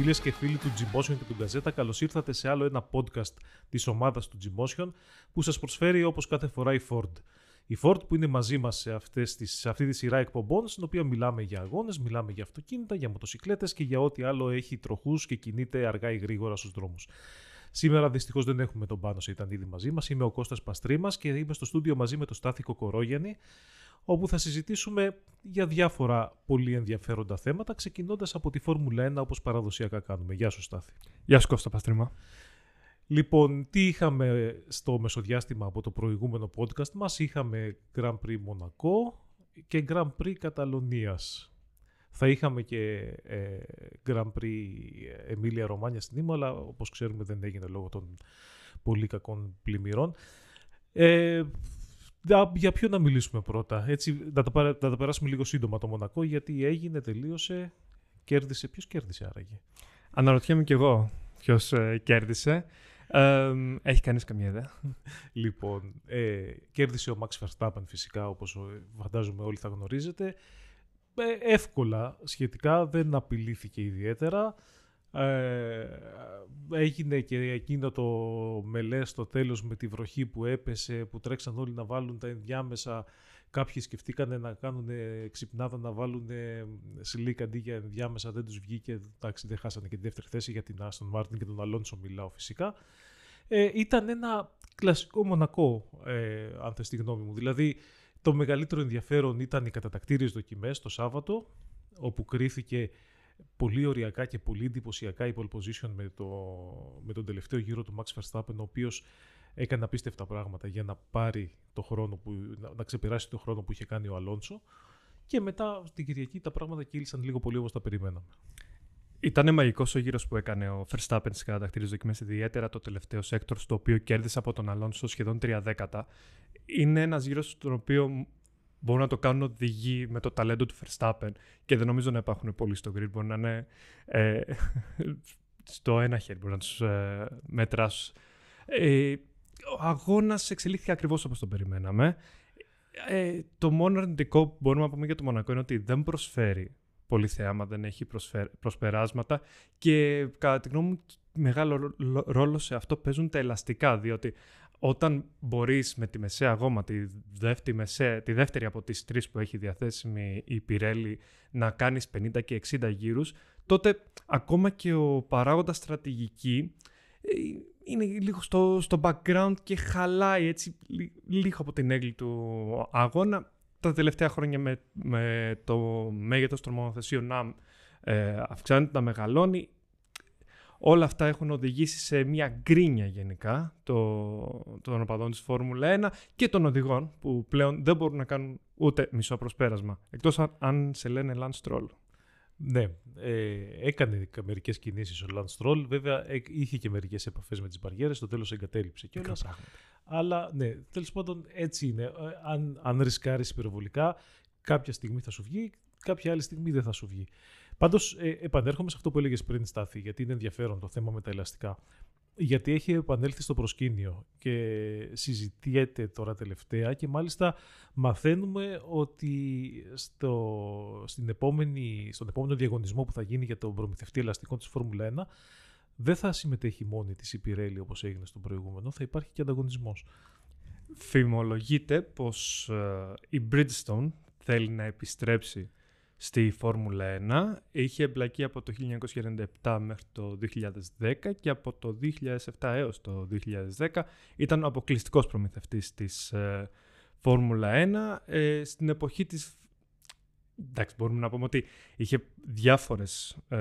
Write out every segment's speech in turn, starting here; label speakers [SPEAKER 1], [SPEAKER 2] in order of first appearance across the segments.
[SPEAKER 1] Φίλες και φίλοι του Gmotion και του Γκαζέτα, καλώς ήρθατε σε άλλο ένα podcast της ομάδας του Gmotion που σας προσφέρει όπως κάθε φορά η Ford. Η Ford που είναι μαζί μας σε, σε αυτή τη σειρά εκπομπών, στην οποία μιλάμε για αγώνες, μιλάμε για αυτοκίνητα, για μοτοσυκλέτες και για ό,τι άλλο έχει τροχούς και κινείται αργά ή γρήγορα στους δρόμους. Σήμερα δυστυχώς δεν έχουμε τον Πάνο ήταν ήδη μαζί μας. Είμαι ο Κώστας Παστρίμας και είμαι στο στούντιο μαζί με τον Στάθη Κοκορόγιανη, όπου θα συζητήσουμε για διάφορα πολύ ενδιαφέροντα θέματα, ξεκινώντας από τη Φόρμουλα 1 όπως παραδοσιακά κάνουμε. Γεια σου, Στάθη.
[SPEAKER 2] Γεια σου, Κώστα Παστρίμα.
[SPEAKER 1] Λοιπόν, τι είχαμε στο μεσοδιάστημα από το προηγούμενο podcast μας; Είχαμε Grand Prix Μονακό και Grand Prix Καταλωνίας. Θα είχαμε και ε, Grand Prix Εμίλια Ρωμάνια στην Ήμου, αλλά όπως ξέρουμε δεν έγινε λόγω των πολύ κακών πλημμυρών. Ε, για ποιο να μιλήσουμε πρώτα. Έτσι, να το, να το περάσουμε λίγο σύντομα το Μονακό, γιατί έγινε, τελείωσε, κέρδισε. Ποιος κέρδισε άραγε;
[SPEAKER 2] Αναρωτιέμαι κι εγώ ποιος ε, κέρδισε. Ε, έχει κανείς καμία ιδέα;
[SPEAKER 1] Λοιπόν, ε, κέρδισε ο Max Verstappen φυσικά, όπως φαντάζομαι όλοι θα γνωρίζετε. Ε, εύκολα σχετικά, δεν απειλήθηκε ιδιαίτερα. Ε, έγινε και εκείνο το μελέ στο τέλος με τη βροχή που έπεσε, που τρέξαν όλοι να βάλουν τα ενδιάμεσα. Κάποιοι σκεφτήκανε να κάνουν ξυπνάδα, να βάλουν σιλίκ αντί για ενδιάμεσα, δεν τους βγήκε. Εντάξει, δεν χάσανε και τη δεύτερη θέση για την Άστον Μάρτιν και τον Αλόνσο μιλάω φυσικά. Ε, ήταν ένα κλασικό μονακό, ε, αν θες τη γνώμη μου. Δηλαδή, το μεγαλύτερο ενδιαφέρον ήταν οι κατατακτήριες δοκιμές το Σάββατο, όπου κρίθηκε πολύ οριακά και πολύ εντυπωσιακά η pole position με, το, με τον τελευταίο γύρο του Max Verstappen, ο οποίος έκανε απίστευτα πράγματα για να πάρει το χρόνο που, να, να ξεπεράσει το χρόνο που είχε κάνει ο Αλόνσο και μετά την Κυριακή τα πράγματα κύλησαν λίγο πολύ όπως τα περιμέναμε.
[SPEAKER 2] Ήταν μαγικός ο γύρος που έκανε ο Verstappen στις κατατακτήριες δοκιμές, ιδιαίτερα το τελευταίο sector, στο οποίο κέρδισε από τον Αλόνσο σχεδόν τρία δέκατα. Είναι ένας γύρος στον οποίο μπορούν να το κάνουν οδηγοί με το ταλέντο του Verstappen και δεν νομίζω να υπάρχουν πολλοί στο grid. Μπορεί να είναι ε, στο ένα χέρι, μπορεί να τους ε, μετράς. Ε, ο αγώνας εξελίχθηκε ακριβώς όπως τον περιμέναμε. Ε, το μόνο αρνητικό που μπορούμε να πούμε για το Μονακό είναι ότι δεν προσφέρει πολύ θέαμα, δεν έχει προσπεράσματα και κατά τη γνώμη μου μεγάλο ρόλο σε αυτό παίζουν τα ελαστικά, διότι όταν μπορείς με τη μεσαία γόμα, τη δεύτερη, μεσαία, τη δεύτερη από τις τρεις που έχει διαθέσιμη η Pirelli, να κάνεις 50 και 60 γύρους, τότε ακόμα και ο παράγοντας στρατηγική ε, είναι λίγο στο, στο background και χαλάει έτσι λίγο από την έγκλη του αγώνα. Τα τελευταία χρόνια με, με το μέγεθος των μονοθεσίων να ε, αυξάνεται, να μεγαλώνει, Όλα αυτά έχουν οδηγήσει σε μια γκρίνια γενικά το, των οπαδών της Φόρμουλα 1 και των οδηγών που πλέον δεν μπορούν να κάνουν ούτε μισό προσπέρασμα. Εκτός αν, σε λένε Lance Stroll.
[SPEAKER 1] Ναι, ε, έκανε μερικές κινήσεις ο Lance Stroll. Βέβαια, ε, είχε και μερικές επαφές με τις μπαριέρες. Στο τέλος εγκατέλειψε κιόλας. Αλλά ναι, τέλος πάντων έτσι είναι. Ε, αν, αν ρισκάρεις υπερβολικά, κάποια στιγμή θα σου βγει, κάποια άλλη στιγμή δεν θα σου βγει. Πάντως, ε, επανέρχομαι σε αυτό που έλεγες πριν, Στάθη, γιατί είναι ενδιαφέρον το θέμα με τα ελαστικά. Γιατί έχει επανέλθει στο προσκήνιο και συζητιέται τώρα τελευταία και μάλιστα μαθαίνουμε ότι στο, στην επόμενη, στον επόμενο διαγωνισμό που θα γίνει για τον προμηθευτή ελαστικών της Φόρμουλα 1 δεν θα συμμετέχει μόνη της η Pirelli όπως έγινε στον προηγούμενο, θα υπάρχει και ανταγωνισμός.
[SPEAKER 2] Φημολογείται πως ε, η Bridgestone θέλει να επιστρέψει στη Φόρμουλα 1. Είχε εμπλακεί από το 1997 μέχρι το 2010 και από το 2007 έως το 2010 ήταν ο αποκλειστικός προμηθευτής της ε, Φόρμουλα 1. Ε, στην εποχή της Εντάξει, μπορούμε να πούμε ότι είχε διάφορες ε,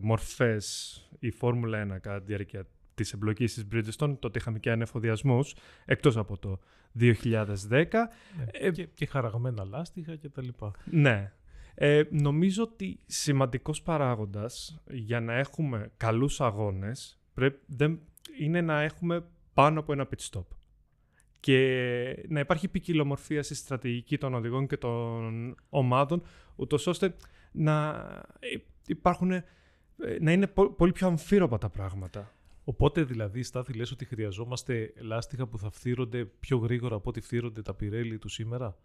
[SPEAKER 2] μορφές η Φόρμουλα 1 κατά τη διάρκεια της εμπλοκής της Bridgestone. Τότε είχαμε και ανεφοδιασμούς, εκτός από το 2010. Ναι,
[SPEAKER 1] ε, και, και χαραγμένα λάστιχα και τα λοιπά.
[SPEAKER 2] Ναι. Ε, νομίζω ότι σημαντικός παράγοντας για να έχουμε καλούς αγώνες πρέπει, δεν, είναι να έχουμε πάνω από ένα pit stop. Και να υπάρχει ποικιλομορφία στη στρατηγική των οδηγών και των ομάδων, ούτως ώστε να υπάρχουν, ε, να είναι πολύ πιο αμφίροπα τα πράγματα.
[SPEAKER 1] Οπότε δηλαδή, Στάθη, λες ότι χρειαζόμαστε λάστιχα που θα φθύρονται πιο γρήγορα από ό,τι φθύρονται τα πιρέλη του σήμερα;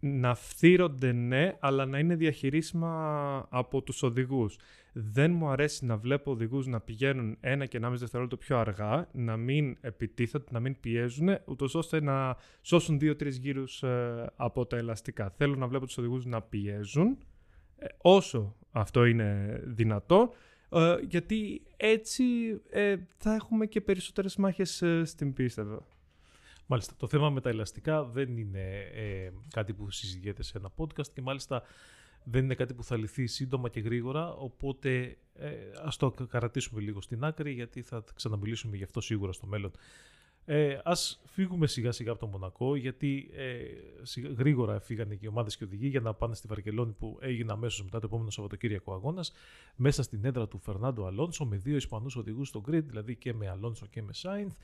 [SPEAKER 2] Να φθύρονται ναι, αλλά να είναι διαχειρίσιμα από τους οδηγούς. Δεν μου αρέσει να βλέπω οδηγούς να πηγαίνουν ένα και ένα δευτερόλεπτο πιο αργά, να μην επιτίθονται, να μην πιέζουν, ούτως ώστε να σώσουν δύο-τρεις γύρους ε, από τα ελαστικά. Θέλω να βλέπω τους οδηγούς να πιέζουν, ε, όσο αυτό είναι δυνατό, ε, γιατί έτσι θα έχουμε και περισσότερες μάχες στην πίστα.
[SPEAKER 1] Μάλιστα. Το θέμα με τα ελαστικά δεν είναι ε, κάτι που συζητιέται σε ένα podcast και μάλιστα δεν είναι κάτι που θα λυθεί σύντομα και γρήγορα, οπότε ε, ας το καρατήσουμε λίγο στην άκρη γιατί θα ξαναμιλήσουμε γι' αυτό σίγουρα στο μέλλον. Ε, ας φύγουμε σιγά σιγά από το Μονακό γιατί ε, σιγά, γρήγορα φύγανε και οι ομάδες και οδηγοί για να πάνε στη Βαρκελόνη που έγινε αμέσως μετά το επόμενο Σαββατοκύριακο αγώνας μέσα στην έδρα του Φερνάντο Αλόνσο με δύο Ισπανούς οδηγούς στο grid, δηλαδή και με Αλόνσο και με Σάινθ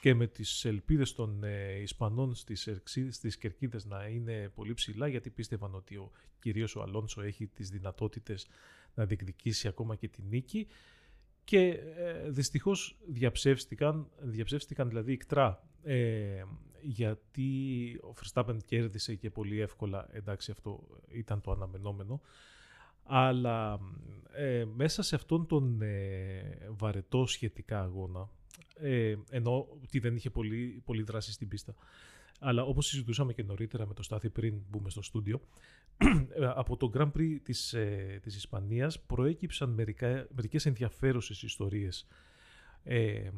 [SPEAKER 1] και με τις ελπίδες των ε, Ισπανών στις, στις κερκίδες να είναι πολύ ψηλά γιατί πίστευαν ότι ο, κυρίως ο Αλόνσο έχει τις δυνατότητες να διεκδικήσει ακόμα και τη νίκη. Και ε, δυστυχώς διαψεύστηκαν, διαψεύστηκαν δηλαδή ικτρά ε, γιατί ο Verstappen κέρδισε και πολύ εύκολα, εντάξει αυτό ήταν το αναμενόμενο, αλλά ε, μέσα σε αυτόν τον ε, βαρετό σχετικά αγώνα ε, ενώ ότι δεν είχε πολύ, πολύ δράση στην πίστα. Αλλά όπως συζητούσαμε και νωρίτερα με το Στάθη πριν μπούμε στο στούντιο, από το Grand Prix της, ε, της Ισπανίας προέκυψαν μερικά, μερικές ενδιαφέρουσες ιστορίες. Ε,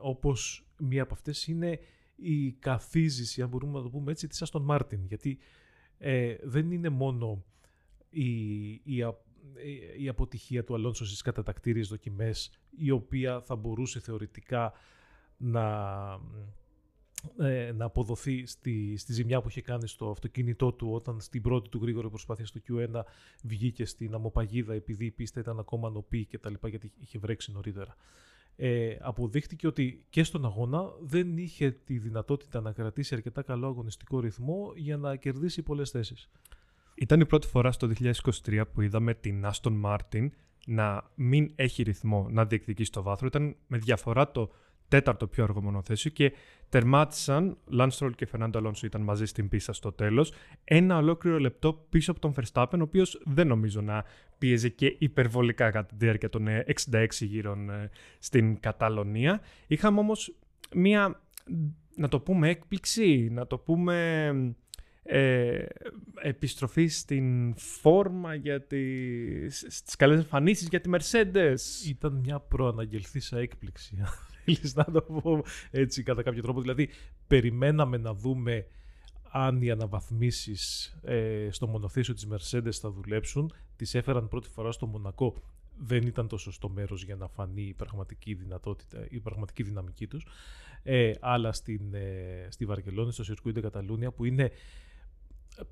[SPEAKER 1] όπως μία από αυτές είναι η καθίζηση, αν μπορούμε να το πούμε έτσι, της Αστον Μάρτιν. Γιατί ε, δεν είναι μόνο η, η, η αποτυχία του Αλόνσο στις κατατακτήριες δοκιμές η οποία θα μπορούσε θεωρητικά να, ε, να αποδοθεί στη, στη ζημιά που είχε κάνει στο αυτοκίνητό του όταν στην πρώτη του γρήγορη προσπάθεια στο Q1 βγήκε στην αμοπαγίδα επειδή η πίστα ήταν ακόμα νοπή και τα λοιπά γιατί είχε βρέξει νωρίτερα. Ε, αποδείχτηκε ότι και στον αγώνα δεν είχε τη δυνατότητα να κρατήσει αρκετά καλό αγωνιστικό ρυθμό για να κερδίσει πολλές θέσεις.
[SPEAKER 2] Ήταν η πρώτη φορά στο 2023 που είδαμε την Aston Martin να μην έχει ρυθμό να διεκδικήσει το βάθρο. Ήταν με διαφορά το τέταρτο πιο αργό μονοθέσιο και τερμάτισαν, Lance και Fernando Alonso ήταν μαζί στην πίστα στο τέλος, ένα ολόκληρο λεπτό πίσω από τον Verstappen, ο οποίος δεν νομίζω να πίεζε και υπερβολικά κατά τη διάρκεια των 66 ε, γύρων ε, στην Καταλωνία. Είχαμε όμως μία, να το πούμε έκπληξη, να το πούμε ε, επιστροφή στην φόρμα για τις, στις καλές εμφανίσεις για τη Mercedes.
[SPEAKER 1] Ήταν μια προαναγγελθήσα έκπληξη, θέλεις να το πω έτσι κατά κάποιο τρόπο. Δηλαδή, περιμέναμε να δούμε αν οι αναβαθμίσεις ε, στο μονοθέσιο της Mercedes θα δουλέψουν. Τις έφεραν πρώτη φορά στο Μονακό. Δεν ήταν το σωστό μέρος για να φανεί η πραγματική δυνατότητα, η πραγματική δυναμική τους. Ε, αλλά στην, ε, στη Βαρκελόνη, στο Σιρκούιντε Καταλούνια, που είναι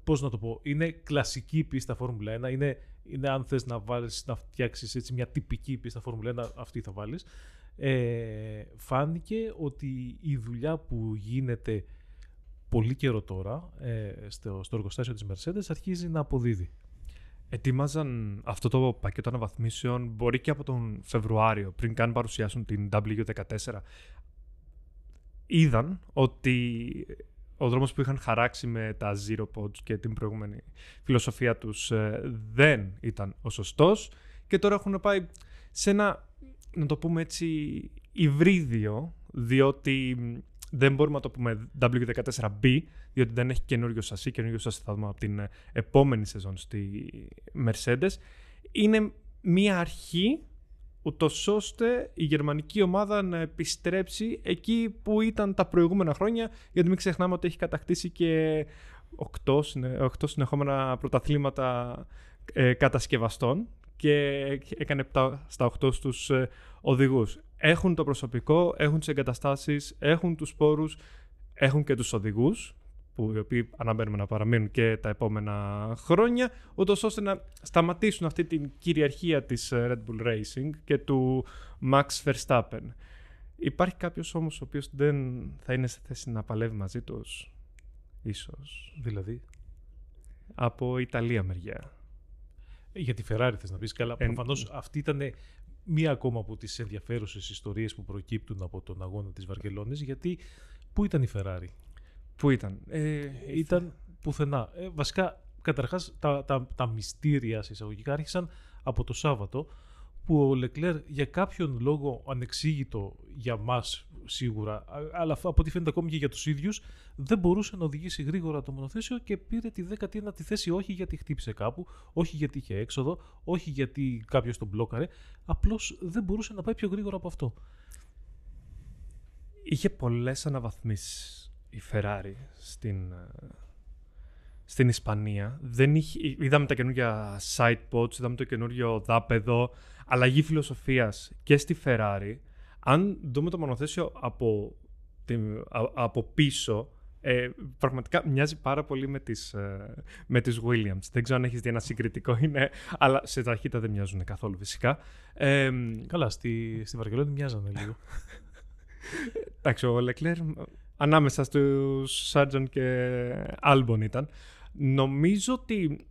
[SPEAKER 1] πώς να το πω, είναι κλασική πίστα Φόρμουλα 1, είναι, είναι αν θες να, βάλεις, να φτιάξεις έτσι μια τυπική πίστα Φόρμουλα 1, αυτή θα βάλεις. Ε, φάνηκε ότι η δουλειά που γίνεται πολύ καιρό τώρα ε, στο, στο εργοστάσιο της Mercedes αρχίζει να αποδίδει.
[SPEAKER 2] Ετοίμαζαν αυτό το πακέτο αναβαθμίσεων μπορεί και από τον Φεβρουάριο, πριν καν παρουσιάσουν την W14. Είδαν ότι ο δρόμος που είχαν χαράξει με τα Zero Pods και την προηγούμενη φιλοσοφία τους ε, δεν ήταν ο σωστός και τώρα έχουν πάει σε ένα, να το πούμε έτσι, υβρίδιο, διότι δεν μπορούμε να το πούμε W14B, διότι δεν έχει καινούριο σασί, καινούριο σασί θα δούμε από την επόμενη σεζόν στη Mercedes. Είναι μία αρχή ούτως ώστε η γερμανική ομάδα να επιστρέψει εκεί που ήταν τα προηγούμενα χρόνια, γιατί μην ξεχνάμε ότι έχει κατακτήσει και 8, 8 συνεχόμενα πρωταθλήματα ε, κατασκευαστών και έκανε 7 στα 8 στους ε, οδηγούς. Έχουν το προσωπικό, έχουν τις εγκαταστάσεις, έχουν τους πόρους, έχουν και τους οδηγούς που οι οποίοι αναμένουμε να παραμείνουν και τα επόμενα χρόνια, ούτως ώστε να σταματήσουν αυτή την κυριαρχία της ε, Red Bull Racing και του Max Verstappen. Υπάρχει κάποιος όμως ο οποίος δεν θα είναι σε θέση να παλεύει μαζί τους, ίσως;
[SPEAKER 1] Δηλαδή;
[SPEAKER 2] Από Ιταλία μεριά.
[SPEAKER 1] Για τη Ferrari θες να πεις καλά. Εν... Προφανώς αυτή ήταν μία ακόμα από τις ενδιαφέρουσες ιστορίες που προκύπτουν από τον αγώνα της Βαρκελόνης, γιατί πού ήταν η Ferrari;
[SPEAKER 2] Πού ήταν;
[SPEAKER 1] Ε, ήταν πουθενά. Ε, βασικά, καταρχάς, τα, τα, τα μυστήρια εισαγωγικά άρχισαν από το Σάββατο, που ο Λεκλέρ για κάποιον λόγο ανεξήγητο για μας σίγουρα, αλλά από ό,τι φαίνεται ακόμη και για τους ίδιους, δεν μπορούσε να οδηγήσει γρήγορα το μονοθέσιο και πήρε τη 19η θέση όχι γιατί χτύπησε κάπου, όχι γιατί είχε έξοδο, όχι γιατί κάποιος τον μπλόκαρε, απλώς δεν μπορούσε να πάει πιο γρήγορα από αυτό.
[SPEAKER 2] Είχε πολλές αναβαθμίσεις η Ferrari στην, ε, στην Ισπανία. Δεν είχε, είδαμε τα καινούργια side pods, είδαμε το καινούργιο δάπεδο, αλλαγή φιλοσοφίας και στη Ferrari. Αν δούμε το μονοθέσιο από, από πίσω, ε, πραγματικά μοιάζει πάρα πολύ με τις, ε, με τις Williams. Δεν ξέρω αν έχεις δει ένα συγκριτικό είναι, αλλά σε ταχύτητα δεν μοιάζουν καθόλου φυσικά. Ε,
[SPEAKER 1] Καλά, στη, στη Βαρκελόνη μοιάζανε λίγο.
[SPEAKER 2] Εντάξει, ο Λεκλέρ ανάμεσα στους Σάρτζον και Άλμπον ήταν. Νομίζω ότι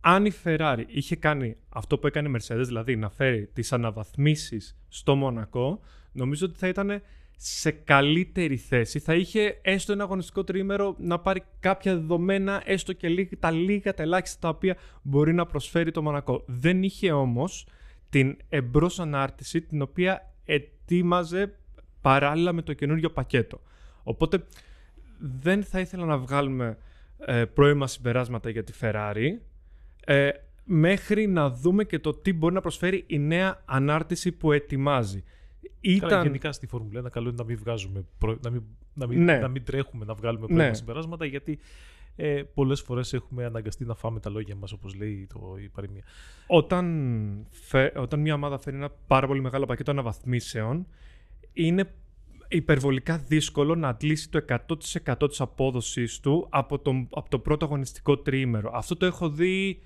[SPEAKER 2] αν η Ferrari είχε κάνει αυτό που έκανε η Mercedes, δηλαδή να φέρει τις αναβαθμίσεις στο Μονακό, νομίζω ότι θα ήταν σε καλύτερη θέση. Θα είχε έστω ένα αγωνιστικό τρίμερο να πάρει κάποια δεδομένα, έστω και λίγα, τα λίγα, τα ελάχιστα τα οποία μπορεί να προσφέρει το Μονακό. Δεν είχε όμως την εμπρός ανάρτηση την οποία ετοίμαζε παράλληλα με το καινούριο πακέτο. Οπότε δεν θα ήθελα να βγάλουμε ε, πρώιμα συμπεράσματα για τη Ferrari ε, μέχρι να δούμε και το τι μπορεί να προσφέρει η νέα ανάρτηση που ετοιμάζει.
[SPEAKER 1] Ήταν... Καλά, γενικά στη Φόρμουλα 1 καλό είναι να μην βγάζουμε, να μην, να μην, ναι. να μην τρέχουμε να βγάλουμε πρώιμα ναι. συμπεράσματα γιατί ε, πολλές φορές έχουμε αναγκαστεί να φάμε τα λόγια μας όπως λέει το, η παροιμία.
[SPEAKER 2] Όταν, όταν μια ομάδα φέρει ένα πάρα πολύ μεγάλο πακέτο αναβαθμίσεων είναι υπερβολικά δύσκολο να αντλήσει το 100% της απόδοσης του από το, από το πρώτο αγωνιστικό τριήμερο. Αυτό το έχω δει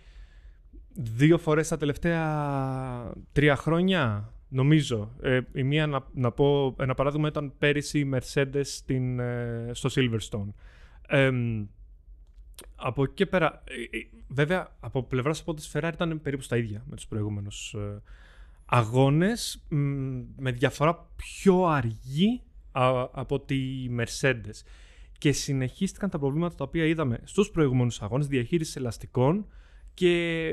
[SPEAKER 2] δύο φορές τα τελευταία τρία χρόνια, νομίζω. Ε, η μία, να, να πω, ένα παράδειγμα ήταν πέρυσι η Mercedes στην, ε, στο Silverstone. από εκεί και πέρα, ε, ε, βέβαια από πλευράς από της Ferrari ήταν περίπου στα ίδια με τους προηγούμενους ε, αγώνες, με διαφορά πιο αργή από τη Mercedes. Και συνεχίστηκαν τα προβλήματα τα οποία είδαμε στους προηγούμενους αγώνες, διαχείριση ελαστικών και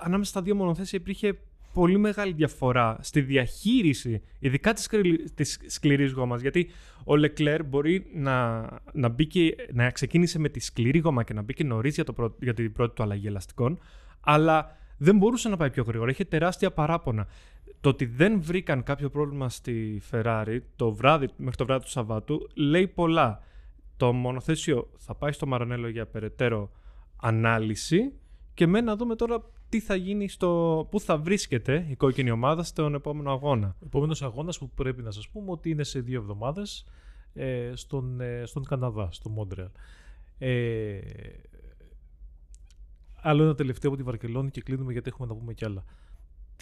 [SPEAKER 2] ανάμεσα στα δύο μονοθέσια υπήρχε πολύ μεγάλη διαφορά στη διαχείριση, ειδικά της, της σκληρής γόμας, γιατί ο Leclerc μπορεί να, να, μπήκε, να ξεκίνησε με τη σκληρή γόμα και να μπήκε νωρίς για, το για την πρώτη του αλλαγή ελαστικών, αλλά δεν μπορούσε να πάει πιο γρήγορα, είχε τεράστια παράπονα. Το ότι δεν βρήκαν κάποιο πρόβλημα στη Ferrari το βράδυ, μέχρι το βράδυ του Σαββάτου λέει πολλά. Το μονοθέσιο θα πάει στο Μαρανέλο για περαιτέρω ανάλυση και με να δούμε τώρα τι θα γίνει στο. πού θα βρίσκεται η κόκκινη ομάδα στον επόμενο αγώνα. Ο
[SPEAKER 1] επόμενος αγώνας που πρέπει να σας πούμε ότι είναι σε δύο εβδομάδες ε, στον, ε, στον Καναδά, στο Μόντρεαλ. Ε, άλλο ένα τελευταίο από τη Βαρκελόνη και κλείνουμε γιατί έχουμε να πούμε κι άλλα.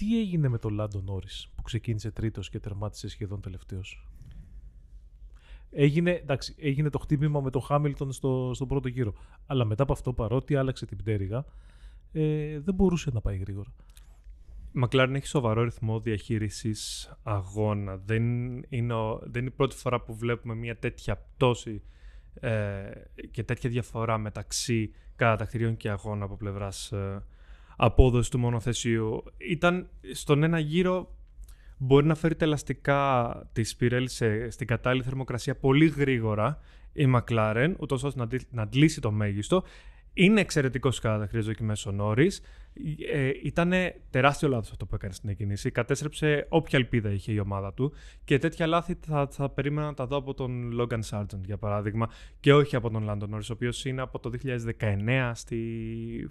[SPEAKER 1] Τι έγινε με τον Λάντο Νόρις που ξεκίνησε τρίτος και τερμάτισε σχεδόν τελευταίος; Έγινε, εντάξει, έγινε το χτύπημα με τον Χάμιλτον στο, στον πρώτο γύρο. Αλλά μετά από αυτό, παρότι άλλαξε την πτέρυγα, ε, δεν μπορούσε να πάει γρήγορα.
[SPEAKER 2] Μακλάριν έχει σοβαρό ρυθμό διαχείρισης αγώνα. Δεν είναι, δεν είναι η πρώτη φορά που βλέπουμε μια τέτοια πτώση ε, και τέτοια διαφορά μεταξύ κατακτηρίων και αγώνα από πλευράς ε, απόδοση του μονοθεσίου. Ήταν στον ένα γύρο μπορεί να φέρει τα ελαστικά της Πιρέλ στην κατάλληλη θερμοκρασία πολύ γρήγορα η McLaren, ούτως ώστε να, να αντλήσει το μέγιστο. Είναι εξαιρετικός κατά τα δοκιμέ ο Νόρι. Ε, ήταν τεράστιο λάθος αυτό που έκανε στην εκκίνηση. Κατέστρεψε όποια ελπίδα είχε η ομάδα του. Και τέτοια λάθη θα, θα περίμενα να τα δω από τον Logan Sargent, για παράδειγμα, και όχι από τον Lando Norris, ο οποίος είναι από το 2019 στη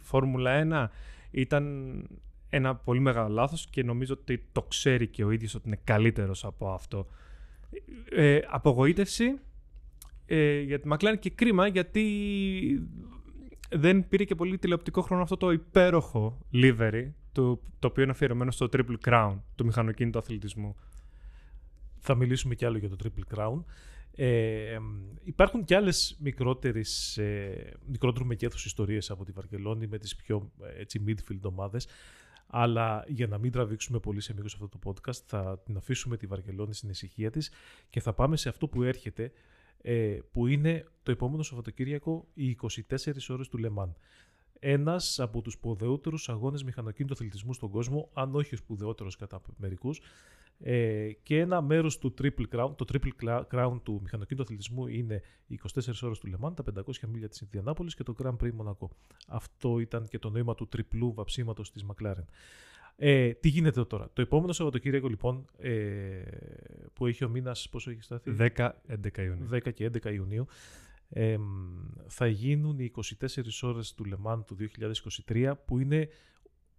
[SPEAKER 2] Φόρμουλα 1. Ήταν ένα πολύ μεγάλο λάθος και νομίζω ότι το ξέρει και ο ίδιος ότι είναι καλύτερος από αυτό. Ε, απογοήτευση ε, για τη McLaren και κρίμα γιατί δεν πήρε και πολύ τηλεοπτικό χρόνο αυτό το υπέροχο livery το, το οποίο είναι αφιερωμένο στο Triple Crown του μηχανοκίνητου αθλητισμού.
[SPEAKER 1] Θα μιλήσουμε κι άλλο για το Triple Crown. Ε, υπάρχουν και άλλες μικρότερες, ε, μικρότερου μεγέθους ιστορίες από τη Βαρκελόνη με τις πιο έτσι, midfield ομάδες. Αλλά για να μην τραβήξουμε πολύ σε μήκος αυτό το podcast, θα την αφήσουμε τη Βαρκελόνη στην ησυχία της και θα πάμε σε αυτό που έρχεται ε, που είναι το επόμενο Σαββατοκύριακο οι 24 ώρες του Λεμάν. Ένας από τους σπουδαιότερους αγώνες μηχανοκίνητου αθλητισμού στον κόσμο, αν όχι ο σπουδαιότερος κατά μερικούς, ε, και ένα μέρος του Triple Crown, το Triple Crown του μηχανοκίνητου αθλητισμού είναι οι 24 ώρες του Λεμάν, τα 500 μίλια της Ινδιανάπολης και το Grand Prix Μονακό. Αυτό ήταν και το νόημα του τριπλού βαψίματος της McLaren. Ε, τι γίνεται τώρα; Το επόμενο Σαββατοκύριακο λοιπόν ε, που έχει ο μήνας, πόσο έχει σταθεί;
[SPEAKER 2] 10-11 Ιουνίου.
[SPEAKER 1] 10 και 11 Ιουνίου. Ε, θα γίνουν οι 24 ώρες του Λεμάν του 2023 που είναι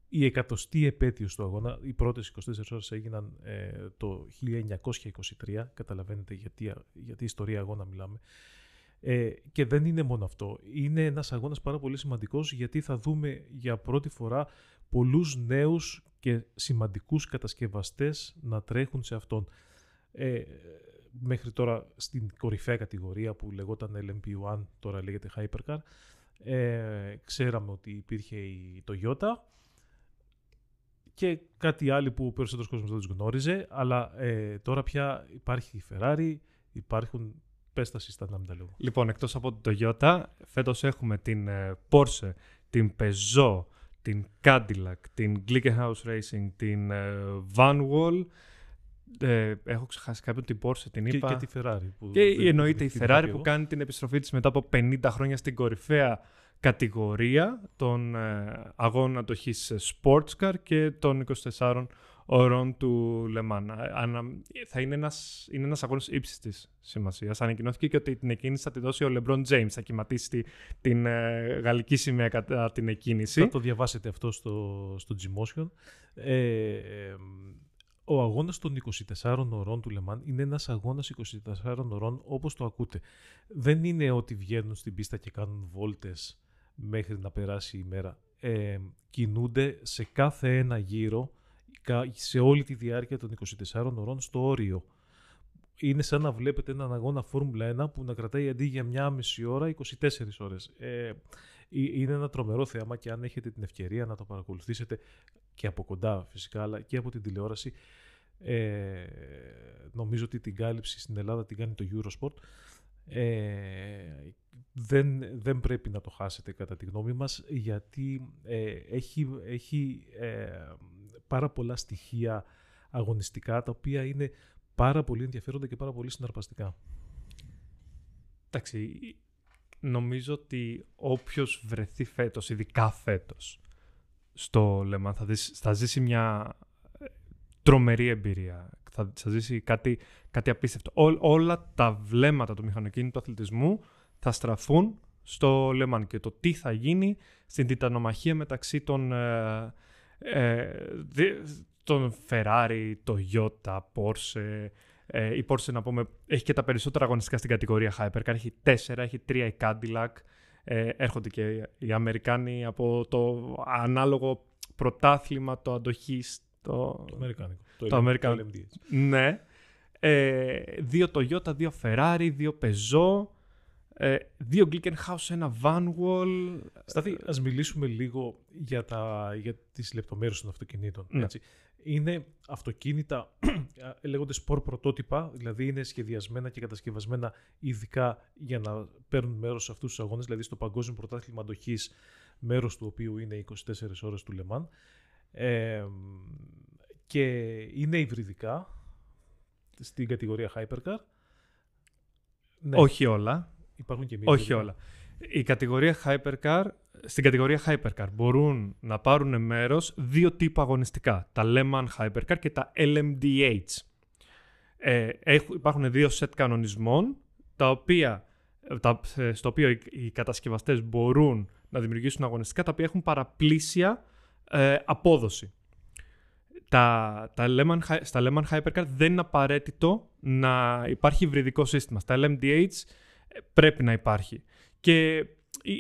[SPEAKER 1] η εκατοστή επέτειος του αγώνα. Οι πρώτες 24 ώρες έγιναν ε, το 1923. Καταλαβαίνετε γιατί, γιατί ιστορία αγώνα μιλάμε. Ε, και δεν είναι μόνο αυτό. Είναι ένας αγώνας πάρα πολύ σημαντικός γιατί θα δούμε για πρώτη φορά πολλούς νέους και σημαντικούς κατασκευαστές να τρέχουν σε αυτόν. Ε, μέχρι τώρα στην κορυφαία κατηγορία που λεγόταν LMP1, τώρα λέγεται Hypercar, ε, ξέραμε ότι υπήρχε η Toyota και κάτι άλλο που ο περισσότερος κόσμος δεν τους γνώριζε, αλλά ε, τώρα πια υπάρχει η Ferrari, υπάρχουν πες τα συστάτα να μην τα λέω.
[SPEAKER 2] Λοιπόν, εκτός από την Toyota, φέτος έχουμε την ε, Porsche, την Peugeot, την Cadillac, την Glickenhaus Racing, την ε, Vanwall, ε, έχω ξεχάσει κάποιον την Porsche, την είπα.
[SPEAKER 1] Και, και τη Ferrari.
[SPEAKER 2] Που και δεν, εννοείται η Ferrari που κάνει την επιστροφή της μετά από 50 χρόνια στην κορυφαία κατηγορία των ε, αγώνων αντοχής sports car και των 24 ωρών του Λεμάν. Θα είναι ένας, είναι ένας αγώνας ύψης της σημασίας. Ανακοινώθηκε και ότι την εκκίνηση θα τη δώσει ο LeBron James. Θα κυματίσει την ε, γαλλική σημαία κατά την εκκίνηση.
[SPEAKER 1] Θα το διαβάσετε αυτό στο, στο Gmotion. Ε, ο αγώνας των 24 ωρών του Λεμάν είναι ένας αγώνας 24 ωρών όπως το ακούτε. Δεν είναι ότι βγαίνουν στην πίστα και κάνουν βόλτες μέχρι να περάσει η μέρα. Ε, κινούνται σε κάθε ένα γύρο σε όλη τη διάρκεια των 24 ωρών στο όριο. Είναι σαν να βλέπετε έναν αγώνα Φόρμουλα 1 που να κρατάει αντί για μια μισή ώρα 24 ώρες. Ε, είναι ένα τρομερό θέαμα και αν έχετε την ευκαιρία να το παρακολουθήσετε και από κοντά φυσικά αλλά και από την τηλεόραση ε, νομίζω ότι την κάλυψη στην Ελλάδα την κάνει το Eurosport ε, δεν, δεν πρέπει να το χάσετε κατά τη γνώμη μας γιατί ε, έχει, έχει ε, πάρα πολλά στοιχεία αγωνιστικά τα οποία είναι πάρα πολύ ενδιαφέροντα και πάρα πολύ συναρπαστικά.
[SPEAKER 2] Εντάξει, νομίζω ότι όποιος βρεθεί φέτος, ειδικά φέτος, στο Λεμάν θα, θα ζήσει μια ε, τρομερή εμπειρία. Θα, θα ζήσει κάτι, κάτι απίστευτο. όλα τα βλέμματα του μηχανοκίνητου αθλητισμού θα στραφούν στο Λεμάν και το τι θα γίνει στην τιτανομαχία μεταξύ των, ε, ε, των Ferrari, Toyota, Porsche. Ε, η Porsche, να πούμε, έχει και τα περισσότερα αγωνιστικά στην κατηγορία Hypercar. Έχει τέσσερα, έχει τρία η Cadillac. Ε, έρχονται και οι Αμερικάνοι από το ανάλογο πρωτάθλημα, το αντοχής.
[SPEAKER 1] Το, το Αμερικάνικο.
[SPEAKER 2] Το, το Αμερικάνικο. Ναι. Ε, δύο Toyota, δύο Ferrari, δύο Peugeot. Ε, δύο Glickenhaus, ένα Vanwall.
[SPEAKER 1] Στάθη, ας μιλήσουμε λίγο για, τα, για τις λεπτομέρειες των αυτοκινήτων. Ναι. Έτσι. Είναι αυτοκίνητα, λέγονται σπορ πρωτότυπα, δηλαδή είναι σχεδιασμένα και κατασκευασμένα ειδικά για να παίρνουν μέρος σε αυτούς τους αγώνες, δηλαδή στο Παγκόσμιο Πρωτάθλημα Αντοχής, μέρος του οποίου είναι 24 ώρες του Λεμάν. Ε, και είναι υβριδικά στην κατηγορία Hypercar.
[SPEAKER 2] Ναι. Όχι όλα.
[SPEAKER 1] Υπάρχουν και
[SPEAKER 2] Όχι όλα. Η κατηγορία Hypercar, στην κατηγορία Hypercar μπορούν να πάρουν μέρος δύο τύπου αγωνιστικά. Τα Le Mans Hypercar και τα LMDH. Ε, υπάρχουν δύο σετ κανονισμών, τα οποία, τα, στο οποίο οι, κατασκευαστές μπορούν να δημιουργήσουν αγωνιστικά, τα οποία έχουν παραπλήσια ε, απόδοση. Τα, τα Lehman, στα Lehman Hypercar δεν είναι απαραίτητο να υπάρχει υβριδικό σύστημα. Στα LMDH πρέπει να υπάρχει. Και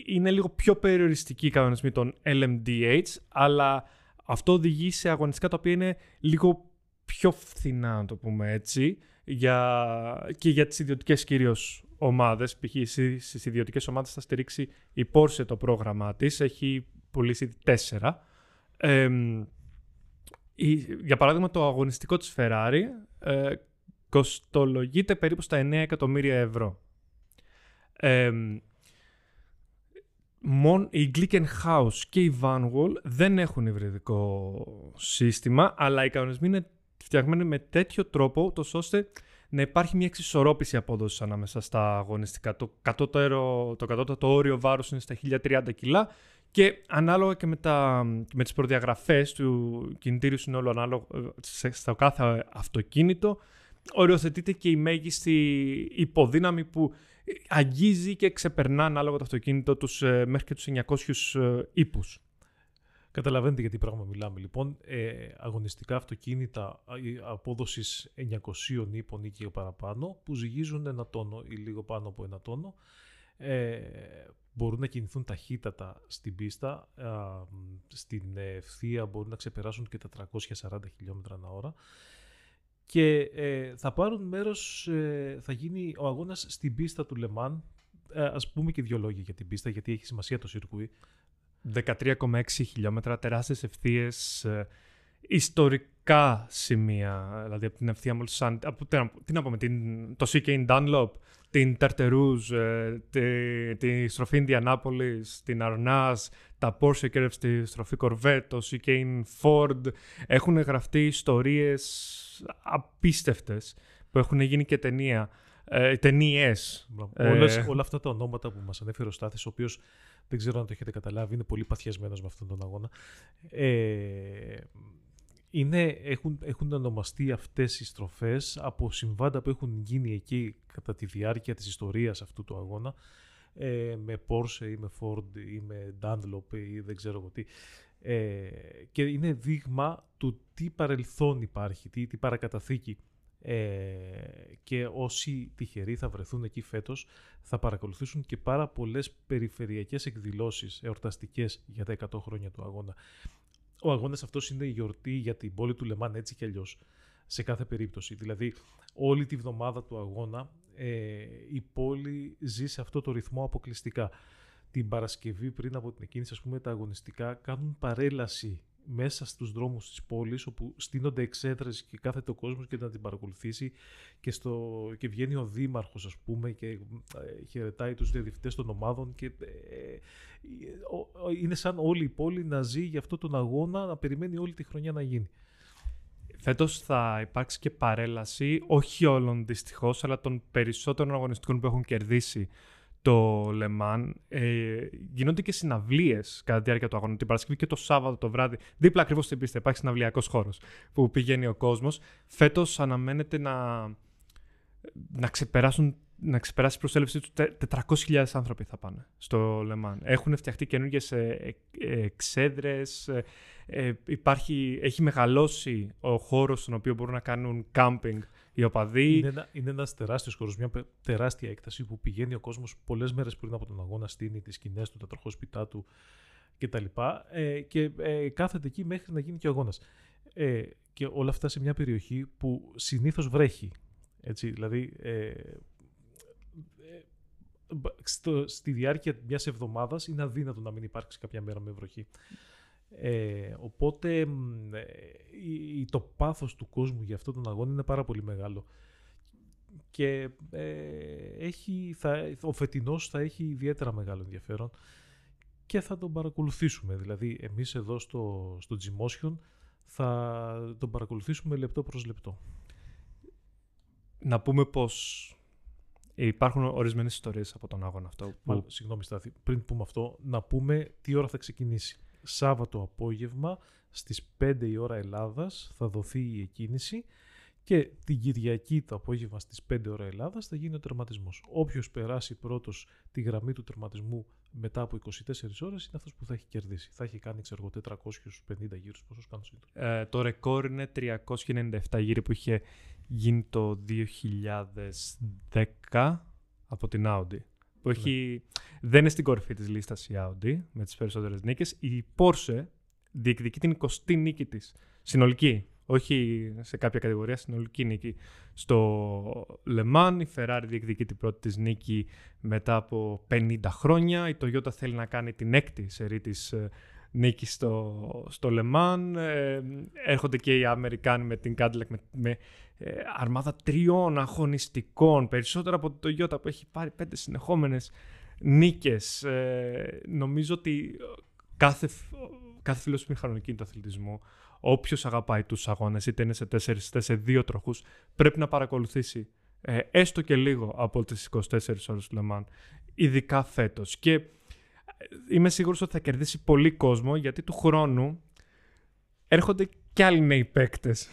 [SPEAKER 2] είναι λίγο πιο περιοριστική η κανονισμή των LMDH, αλλά αυτό οδηγεί σε αγωνιστικά τα οποία είναι λίγο πιο φθηνά, να το πούμε έτσι, για... και για τις ιδιωτικές κυρίως ομάδες. Π.χ. στις ιδιωτικές ομάδες θα στηρίξει η Porsche το πρόγραμμά της, έχει πουλήσει τέσσερα. για παράδειγμα, το αγωνιστικό της Ferrari ε, κοστολογείται περίπου στα 9 εκατομμύρια ευρώ Ε, Μον, η Glickenhaus και η Vanwall δεν έχουν υβριδικό σύστημα, αλλά οι κανονισμοί είναι φτιαγμένοι με τέτοιο τρόπο, τόσο ώστε να υπάρχει μια εξισορρόπηση απόδοσης ανάμεσα στα αγωνιστικά. Το κατώτερο, το κατώτατο όριο βάρους είναι στα 1030 κιλά και ανάλογα και με, τα, με τις προδιαγραφές του κινητήριου συνόλου ανάλογα στο κάθε αυτοκίνητο οριοθετείται και η μέγιστη υποδύναμη που αγγίζει και ξεπερνά ανάλογα το αυτοκίνητο τους ε, μέχρι και τους 900 ε, ύπους.
[SPEAKER 1] Καταλαβαίνετε γιατί πράγμα μιλάμε. Λοιπόν, ε, αγωνιστικά αυτοκίνητα απόδοσης 900 ύπων ή και παραπάνω που ζυγίζουν ένα τόνο ή λίγο πάνω από ένα τόνο ε, μπορούν να κινηθούν ταχύτατα στην πίστα, στην ευθεία μπορούν να ξεπεράσουν και τα 340 χιλιόμετρα ανά ώρα και ε, θα πάρουν μέρος, ε, θα γίνει ο αγώνας στην πίστα του Λεμάν. Ε, ας πούμε και δύο λόγια για την πίστα, γιατί έχει σημασία το σιρκούι.
[SPEAKER 2] 13,6 χιλιόμετρα, τεράστιες ευθείες, ε, ιστορικά σημεία, δηλαδή από την ευθεία μόλις σαν, από, τι να πούμε, την, το CK Dunlop, την Tarterouge, ε, τη, τη στροφή Ινδιανάπολης, την Arnaz, τα Porsche Curves στη στροφή Corvette, το CK Ford, έχουν γραφτεί ιστορίες απίστευτες που έχουν γίνει και ταινία. Ε, Ταινίες.
[SPEAKER 1] Ε, όλα αυτά τα ονόματα που μας ανέφερε ο Στάθης, ο οποίος δεν ξέρω αν το έχετε καταλάβει, είναι πολύ παθιασμένος με αυτόν τον αγώνα. Ε, είναι, έχουν, έχουν ονομαστεί αυτές οι στροφές από συμβάντα που έχουν γίνει εκεί κατά τη διάρκεια της ιστορίας αυτού του αγώνα ε, με Porsche ή με Ford ή με Dunlop ή δεν ξέρω εγώ τι. Ε, και είναι δείγμα του τι παρελθόν υπάρχει, τι, τι παρακαταθήκη ε, και όσοι τυχεροί θα βρεθούν εκεί φέτος θα παρακολουθήσουν και πάρα πολλές περιφερειακές εκδηλώσεις εορταστικές για τα 100 χρόνια του αγώνα. Ο αγώνας αυτός είναι η γιορτή για την πόλη του Λεμάν έτσι και αλλιώς. σε κάθε περίπτωση. Δηλαδή όλη τη βδομάδα του αγώνα ε, η πόλη ζει σε αυτό το ρυθμό αποκλειστικά. Την Παρασκευή πριν από την εκκίνηση, ας πούμε, τα αγωνιστικά κάνουν παρέλαση μέσα στους δρόμους της πόλης όπου στείνονται εξέδρες και κάθεται ο κόσμος και να την παρακολουθήσει και, στο, και βγαίνει ο δήμαρχος ας πούμε και ε, χαιρετάει τους διαδικτές των ομάδων και ε, είναι σαν όλη η πόλη να ζει για αυτό τον αγώνα να περιμένει όλη τη χρονιά να γίνει.
[SPEAKER 2] Φέτος θα υπάρξει και παρέλαση, όχι όλων δυστυχώς, αλλά των περισσότερων αγωνιστικών που έχουν κερδίσει το Λεμάν. Ε, γίνονται και συναυλίες κατά τη διάρκεια του αγώνα. Την Παρασκευή και το Σάββατο το βράδυ. Δίπλα ακριβώς στην πίστα υπάρχει συναυλιακός χώρος που πηγαίνει ο κόσμος. Φέτος αναμένεται να, να ξεπεράσουν να ξεπεράσει η προσέλευσή του 400.000 άνθρωποι θα πάνε στο Λεμάν. Έχουν φτιαχτεί καινούργιες εξέδρες. Ε, υπάρχει, έχει μεγαλώσει ο χώρος στον οποίο μπορούν να κάνουν κάμπινγκ οι οπαδοί.
[SPEAKER 1] Είναι, ένα, είναι ένας τεράστιος χώρος, μια τεράστια έκταση που πηγαίνει ο κόσμος πολλές μέρες πριν από τον αγώνα, στείνει τις σκηνές του, τα τροχόσπιτά του κτλ. Ε, και ε, κάθεται εκεί μέχρι να γίνει και ο αγώνας. Ε, και όλα αυτά σε μια περιοχή που συνήθως βρέχει. Έτσι, δηλαδή, ε, ε στο, στη διάρκεια μιας εβδομάδας είναι αδύνατο να μην υπάρξει κάποια μέρα με βροχή. Ε, οπότε ε, το πάθος του κόσμου για αυτόν τον αγώνα είναι πάρα πολύ μεγάλο. Και ε, έχει, θα, ο φετινός θα έχει ιδιαίτερα μεγάλο ενδιαφέρον και θα τον παρακολουθήσουμε. Δηλαδή εμείς εδώ στο, στο Gmotion θα τον παρακολουθήσουμε λεπτό προς λεπτό.
[SPEAKER 2] Να πούμε πως υπάρχουν ορισμένες ιστορίες από τον αγώνα αυτό.
[SPEAKER 1] Που... συγγνώμη Στάθη, πριν πούμε αυτό, να πούμε τι ώρα θα ξεκινήσει. Σάββατο απόγευμα στις 5 η ώρα Ελλάδας θα δοθεί η εκκίνηση και την Κυριακή το απόγευμα στις 5 ώρα Ελλάδας θα γίνει ο τερματισμός. Όποιος περάσει πρώτος τη γραμμή του τερματισμού μετά από 24 ώρες είναι αυτός που θα έχει κερδίσει. Θα έχει κάνει, ξέρω 450 γύρους, πόσους κάνουν
[SPEAKER 2] ε, Το ρεκόρ είναι 397 γύροι που είχε γίνει το 2010 από την Audi που ναι. έχει, δεν είναι στην κορυφή της λίστας η Audi με τις περισσότερες νίκες. Η Porsche διεκδικεί την 20η νίκη της. Συνολική, όχι σε κάποια κατηγορία, συνολική νίκη. Στο Le Mans η Ferrari διεκδικεί την πρώτη της νίκη μετά από 50 χρόνια. Η Toyota θέλει να κάνει την έκτη σερή της ε, νίκη στο, στο Λεμάν. Ε, έρχονται και οι Αμερικάνοι με την Cadillac με, με ε, αρμάδα τριών αγωνιστικών, περισσότερα από το Toyota που έχει πάρει πέντε συνεχόμενες νίκες. Ε, νομίζω ότι κάθε, κάθε φίλος μηχανοκίνητο αθλητισμού, όποιος αγαπάει τους αγώνες, είτε είναι σε τέσσερις είτε σε δύο τροχούς, πρέπει να παρακολουθήσει ε, έστω και λίγο από τις 24 ώρες του Λεμάν, ειδικά φέτος. Και ε, είμαι σίγουρος ότι θα κερδίσει πολύ κόσμο, γιατί του χρόνου έρχονται κι άλλοι νέοι παίκτες.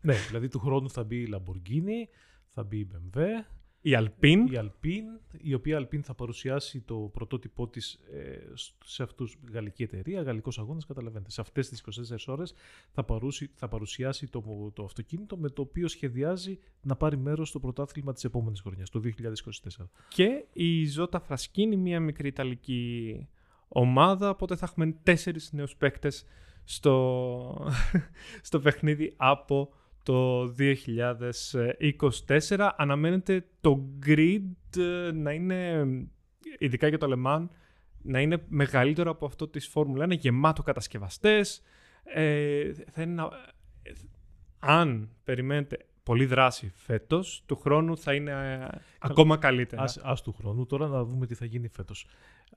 [SPEAKER 1] ναι, δηλαδή του χρόνου θα μπει η Lamborghini, θα μπει η BMW,
[SPEAKER 2] η Alpine.
[SPEAKER 1] Η Alpine, η οποία Alpine θα παρουσιάσει το πρωτότυπό της ε, σε αυτούς, γαλλική εταιρεία, γαλλικός αγώνας, καταλαβαίνετε. Σε αυτές τις 24 ώρες θα, θα παρουσιάσει το, το αυτοκίνητο με το οποίο σχεδιάζει να πάρει μέρος στο πρωτάθλημα της επόμενης χρονιάς, το 2024.
[SPEAKER 2] Και η Ζώτα Φρασκίνη, μια μικρή ιταλική ομάδα, οπότε θα έχουμε τέσσερις νέους παίκτες στο, στο παιχνίδι από το 2024. Αναμένεται το grid ε, να είναι, ειδικά για το Λεμάν, να είναι μεγαλύτερο από αυτό της Φόρμουλα. Είναι γεμάτο κατασκευαστές. Ε, θα είναι, αν περιμένετε πολύ δράση φέτος, του χρόνου θα είναι ε, ακόμα καλύτερα.
[SPEAKER 1] Ας, ας του χρόνου, τώρα να δούμε τι θα γίνει φέτος.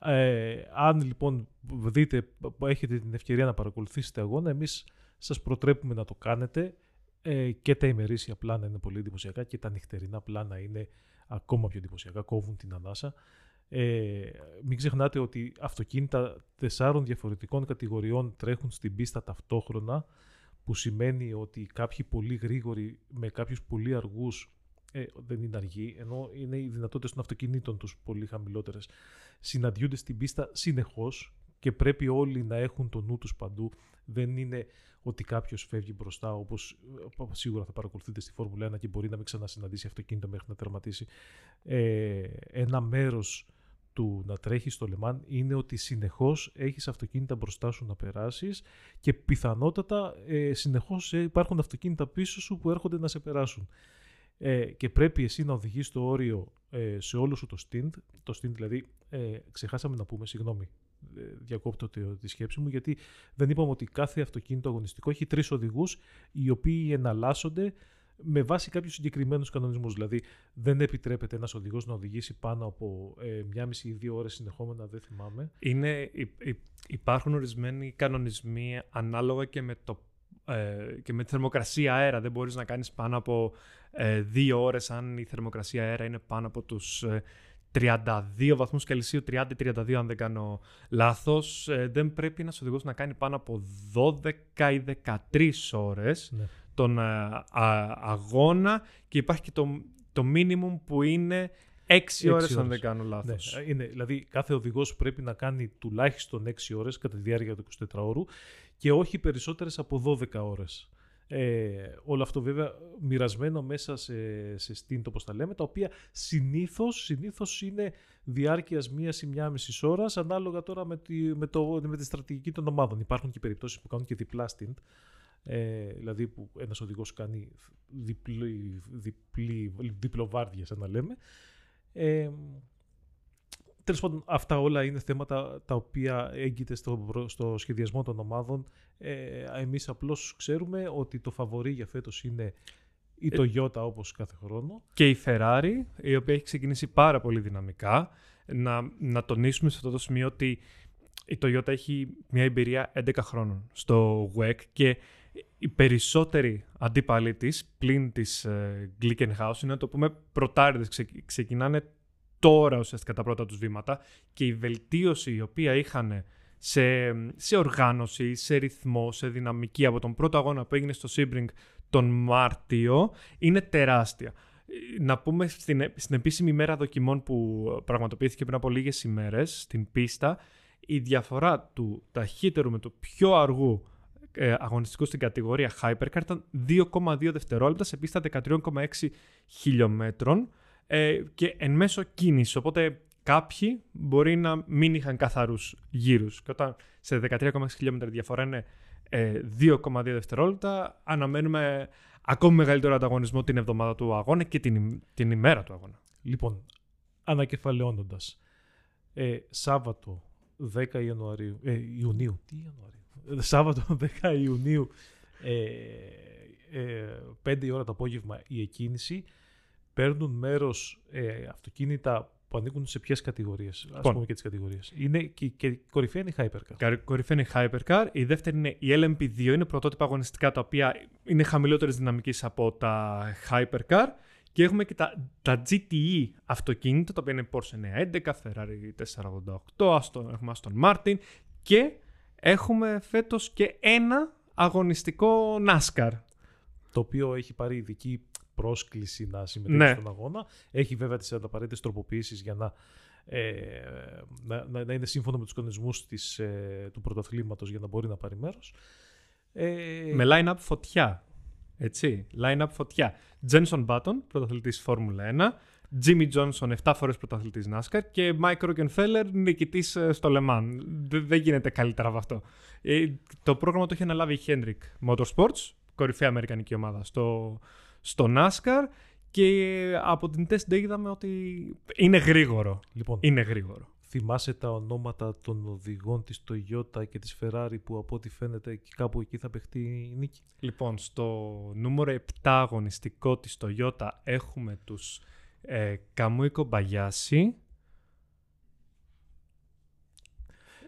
[SPEAKER 1] Ε, αν λοιπόν δείτε, έχετε την ευκαιρία να παρακολουθήσετε αγώνα, εμείς σας προτρέπουμε να το κάνετε. Ε, και τα ημερήσια πλάνα είναι πολύ εντυπωσιακά και τα νυχτερινά πλάνα είναι ακόμα πιο εντυπωσιακά, κόβουν την ανάσα. Ε, μην ξεχνάτε ότι αυτοκίνητα τεσσάρων διαφορετικών κατηγοριών τρέχουν στην πίστα ταυτόχρονα, που σημαίνει ότι κάποιοι πολύ γρήγοροι με κάποιους πολύ αργούς ε, δεν είναι αργοί, ενώ είναι οι δυνατότητες των αυτοκινήτων τους πολύ χαμηλότερες. Συναντιούνται στην πίστα συνεχώς και πρέπει όλοι να έχουν το νου τους παντού. Δεν είναι ότι κάποιος φεύγει μπροστά, όπως ε, σίγουρα θα παρακολουθείτε στη Φόρμουλα 1 και μπορεί να μην ξανασυναντήσει αυτοκίνητο μέχρι να τερματίσει. Ε, ένα μέρος του να τρέχεις στο Λεμάν είναι ότι συνεχώς έχεις αυτοκίνητα μπροστά σου να περάσεις και πιθανότατα ε, συνεχώς ε, υπάρχουν αυτοκίνητα πίσω σου που έρχονται να σε περάσουν. Ε, και πρέπει εσύ να οδηγείς το όριο ε, σε όλο σου το stint. Το stint δηλαδή, ε, ξεχάσαμε να πούμε, συγγνώμη, ε, διακόπτω τη σκέψη μου, γιατί δεν είπαμε ότι κάθε αυτοκίνητο αγωνιστικό έχει τρεις οδηγούς οι οποίοι εναλλάσσονται με βάση κάποιους συγκεκριμένους κανονισμούς. Δηλαδή, δεν επιτρέπεται ένας οδηγός να οδηγήσει πάνω από ε, μία μισή ή δύο ώρες συνεχόμενα, δεν θυμάμαι.
[SPEAKER 2] Είναι, υπάρχουν ορισμένοι κανονισμοί ανάλογα και με, το, ε, και με τη θερμοκρασία αέρα. Δεν μπορείς να κάνεις πάνω από ε, δύο ώρες αν η θερμοκρασία αέρα είναι πάνω από τους. Ε, 32 βαθμούς Κελσίου, 30-32 αν δεν κάνω λάθος. Ε, δεν πρέπει ένας οδηγός να κάνει πάνω από 12 ή 13 ώρες ναι. τον ε, αγώνα και υπάρχει και το, το minimum που είναι 6, 6 ώρες, αν δεν κάνω λάθος.
[SPEAKER 1] Ναι. Είναι, δηλαδή κάθε οδηγός πρέπει να κάνει τουλάχιστον 6 ώρες κατά τη διάρκεια του 24 ώρου και όχι περισσότερες από 12 ώρες. Ε, όλο αυτό βέβαια μοιρασμένο μέσα σε, σε stint όπως τα λέμε, τα οποία συνήθως, συνήθως είναι διάρκειας μίας ή μία μισής ώρας, ανάλογα τώρα με τη, με, το, με τη στρατηγική των ομάδων. Υπάρχουν και περιπτώσεις που κάνουν και διπλά stint, ε, δηλαδή που ένας οδηγός κάνει διπλή, διπλή, διπλοβάρδια, σαν να λέμε. Ε, Τέλος πάντων, αυτά όλα είναι θέματα τα οποία έγκυται στο, στο σχεδιασμό των ομάδων. Ε, εμείς απλώς ξέρουμε ότι το φαβορή για φέτος είναι η ε, Toyota όπως κάθε χρόνο.
[SPEAKER 2] Και η Ferrari, η οποία έχει ξεκινήσει πάρα πολύ δυναμικά. Να, να τονίσουμε σε αυτό το σημείο ότι η Toyota έχει μια εμπειρία 11 χρόνων στο WEC και οι περισσότεροι αντίπαλοι της, πλην της ε, Glickenhaus, είναι να το πούμε πρωτάριδες, ξεκινάνε τώρα ουσιαστικά τα πρώτα τους βήματα και η βελτίωση η οποία είχαν σε, σε οργάνωση, σε ρυθμό, σε δυναμική από τον πρώτο αγώνα που έγινε στο Sebring τον Μάρτιο είναι τεράστια. Να πούμε στην, στην επίσημη μέρα δοκιμών που πραγματοποιήθηκε πριν από λίγες ημέρες στην πίστα, η διαφορά του ταχύτερου με το πιο αργού ε, αγωνιστικού στην κατηγορία Hypercar ήταν 2,2 δευτερόλεπτα σε πίστα 13,6 χιλιόμετρων ε, και εν μέσω κίνησης. Οπότε κάποιοι μπορεί να μην είχαν καθαρούς γύρους. Και όταν σε 13,6 χιλιόμετρα διαφορά είναι 2,2 ε, δευτερόλεπτα, αναμένουμε ακόμη μεγαλύτερο ανταγωνισμό την εβδομάδα του αγώνα και την, την ημέρα του αγώνα.
[SPEAKER 1] Λοιπόν, ανακεφαλαιώνοντας. Ε, Σάββατο 10 Ιανουαρίου. Ε, Ιουνίου. Τι Ιανουαρίου; Ε, Σάββατο 10 Ιουνίου. Ε, ε, 5 η ώρα το απόγευμα η εκκίνηση. Παίρνουν μέρος ε, αυτοκίνητα που ανήκουν σε ποιες κατηγορίες. Α
[SPEAKER 2] Λοιπόν.
[SPEAKER 1] πούμε και τις κατηγορίες. Είναι και, και η κορυφαία είναι η Hypercar.
[SPEAKER 2] Κα- Κορυφαία είναι η Hypercar. Η δεύτερη είναι η LMP2. Είναι πρωτότυπα αγωνιστικά τα οποία είναι χαμηλότερη δυναμική από τα Hypercar. Και έχουμε και τα, τα GTE αυτοκίνητα, τα οποία είναι Porsche 911, Ferrari 488, Aston, έχουμε Aston Martin και έχουμε φέτος και ένα αγωνιστικό NASCAR.
[SPEAKER 1] Το οποίο έχει πάρει ειδική πρόσκληση να συμμετέχει
[SPEAKER 2] Ναι.
[SPEAKER 1] στον αγώνα. Έχει βέβαια τις απαραίτητες τροποποιήσεις για να, ε, να, να, να είναι σύμφωνο με τους κανονισμούς ε, του πρωταθλήματος για να μπορεί να πάρει μέρος. Ε,
[SPEAKER 2] Με line-up φωτιά. Έτσι, line-up φωτιά. Jenson Button, πρωταθλητής Φόρμουλα 1. Jimmy Johnson, 7 φορές πρωταθλητής NASCAR. Και Mike Rockefeller, νικητής ε, στο Le Mans. Δε- Δεν γίνεται καλύτερα από αυτό. Ε, το πρόγραμμα το έχει αναλάβει η Hendrick Motorsports, κορυφαία αμερικανική ομάδα στο, στο NASCAR. Και από την test day είδαμε ότι είναι γρήγορο.
[SPEAKER 1] λοιπόν,
[SPEAKER 2] Είναι γρήγορο.
[SPEAKER 1] θυμάσαι τα ονόματα των οδηγών της Toyota και της Ferrari που από ό,τι φαίνεται και κάπου εκεί θα παιχτεί η νίκη;
[SPEAKER 2] Λοιπόν, στο νούμερο 7 αγωνιστικό της Toyota έχουμε τους ε, Καμούικο Μπαγιάση.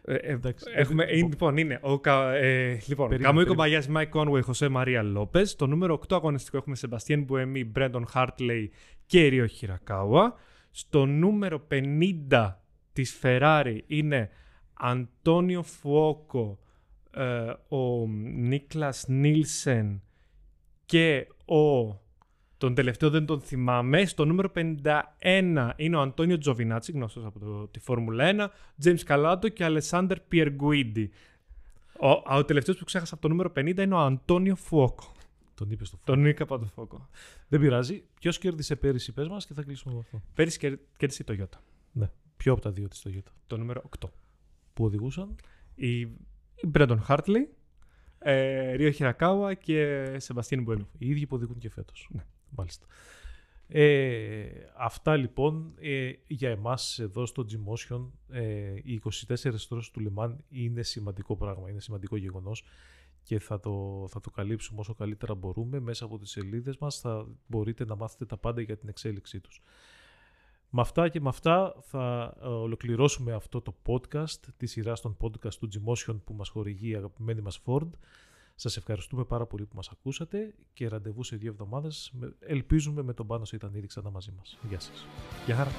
[SPEAKER 2] Ε, ε,
[SPEAKER 1] Εντάξει,
[SPEAKER 2] έχουμε,
[SPEAKER 1] ε,
[SPEAKER 2] είναι, λοιπόν, είναι ο Κα, ε, λοιπόν,
[SPEAKER 1] Περίμενε,
[SPEAKER 2] Καμούι Κο-
[SPEAKER 1] περίμενε.
[SPEAKER 2] -μπαγιάσι, Μάικ Κόνουεϊ, Χοσέ Μαρία Λόπες. Στο νούμερο 8 αγωνιστικό έχουμε Σεμπαστιέν Μπουεμί, Μπρέντον Χάρτλεϊ και Ρίο Χιρακάουα. Στο νούμερο 50 της Ferrari είναι Αντώνιο Φουόκο, ε, ο Νίκλας Νίλσεν και ο τον τελευταίο δεν τον θυμάμαι. Στο νούμερο 51 είναι ο Αντώνιο Τζοβινάτσι, γνωστός από το, τη Φόρμουλα 1, James Καλάντο και Αλεσάνδερ Πιεργουίντι. Ο, α, ο τελευταίος που ξέχασα από το νούμερο 50 είναι ο Αντώνιο Φουόκο.
[SPEAKER 1] Τον είπες στο
[SPEAKER 2] Τον νίκα από το Φουόκο.
[SPEAKER 1] Δεν πειράζει. Ποιος κέρδισε πέρυσι, πες μας και θα κλείσουμε με αυτό.
[SPEAKER 2] Πέρυσι κέρ- κέρδισε η Toyota.
[SPEAKER 1] Ναι. Ποιο από τα δύο της Toyota;
[SPEAKER 2] Το νούμερο 8.
[SPEAKER 1] Που οδηγούσαν;
[SPEAKER 2] Η, η Μπρέντον Χάρτλι, ε, Ρίο Χιρακάουα και Σεμπαστίν Μπουένου.
[SPEAKER 1] Οι ίδιοι που οδηγούν και φέτος.
[SPEAKER 2] Ναι.
[SPEAKER 1] Μάλιστα. Ε, αυτά λοιπόν ε, για εμάς εδώ στο Gmotion ε, οι 24 ώρες του Λεμάν είναι σημαντικό πράγμα, είναι σημαντικό γεγονός και θα το, θα το καλύψουμε όσο καλύτερα μπορούμε μέσα από τις σελίδες μας θα μπορείτε να μάθετε τα πάντα για την εξέλιξή τους. Με αυτά και με αυτά θα ε, ολοκληρώσουμε αυτό το podcast τη σειρά των podcast του Gmotion που μας χορηγεί η αγαπημένη μας Ford. Σας ευχαριστούμε πάρα πολύ που μας ακούσατε και ραντεβού σε δύο εβδομάδες. με- Ελπίζουμε με τον Πάνος ήταν ήδη ξανά μαζί μας. Γεια σας.
[SPEAKER 2] Γεια χαρά.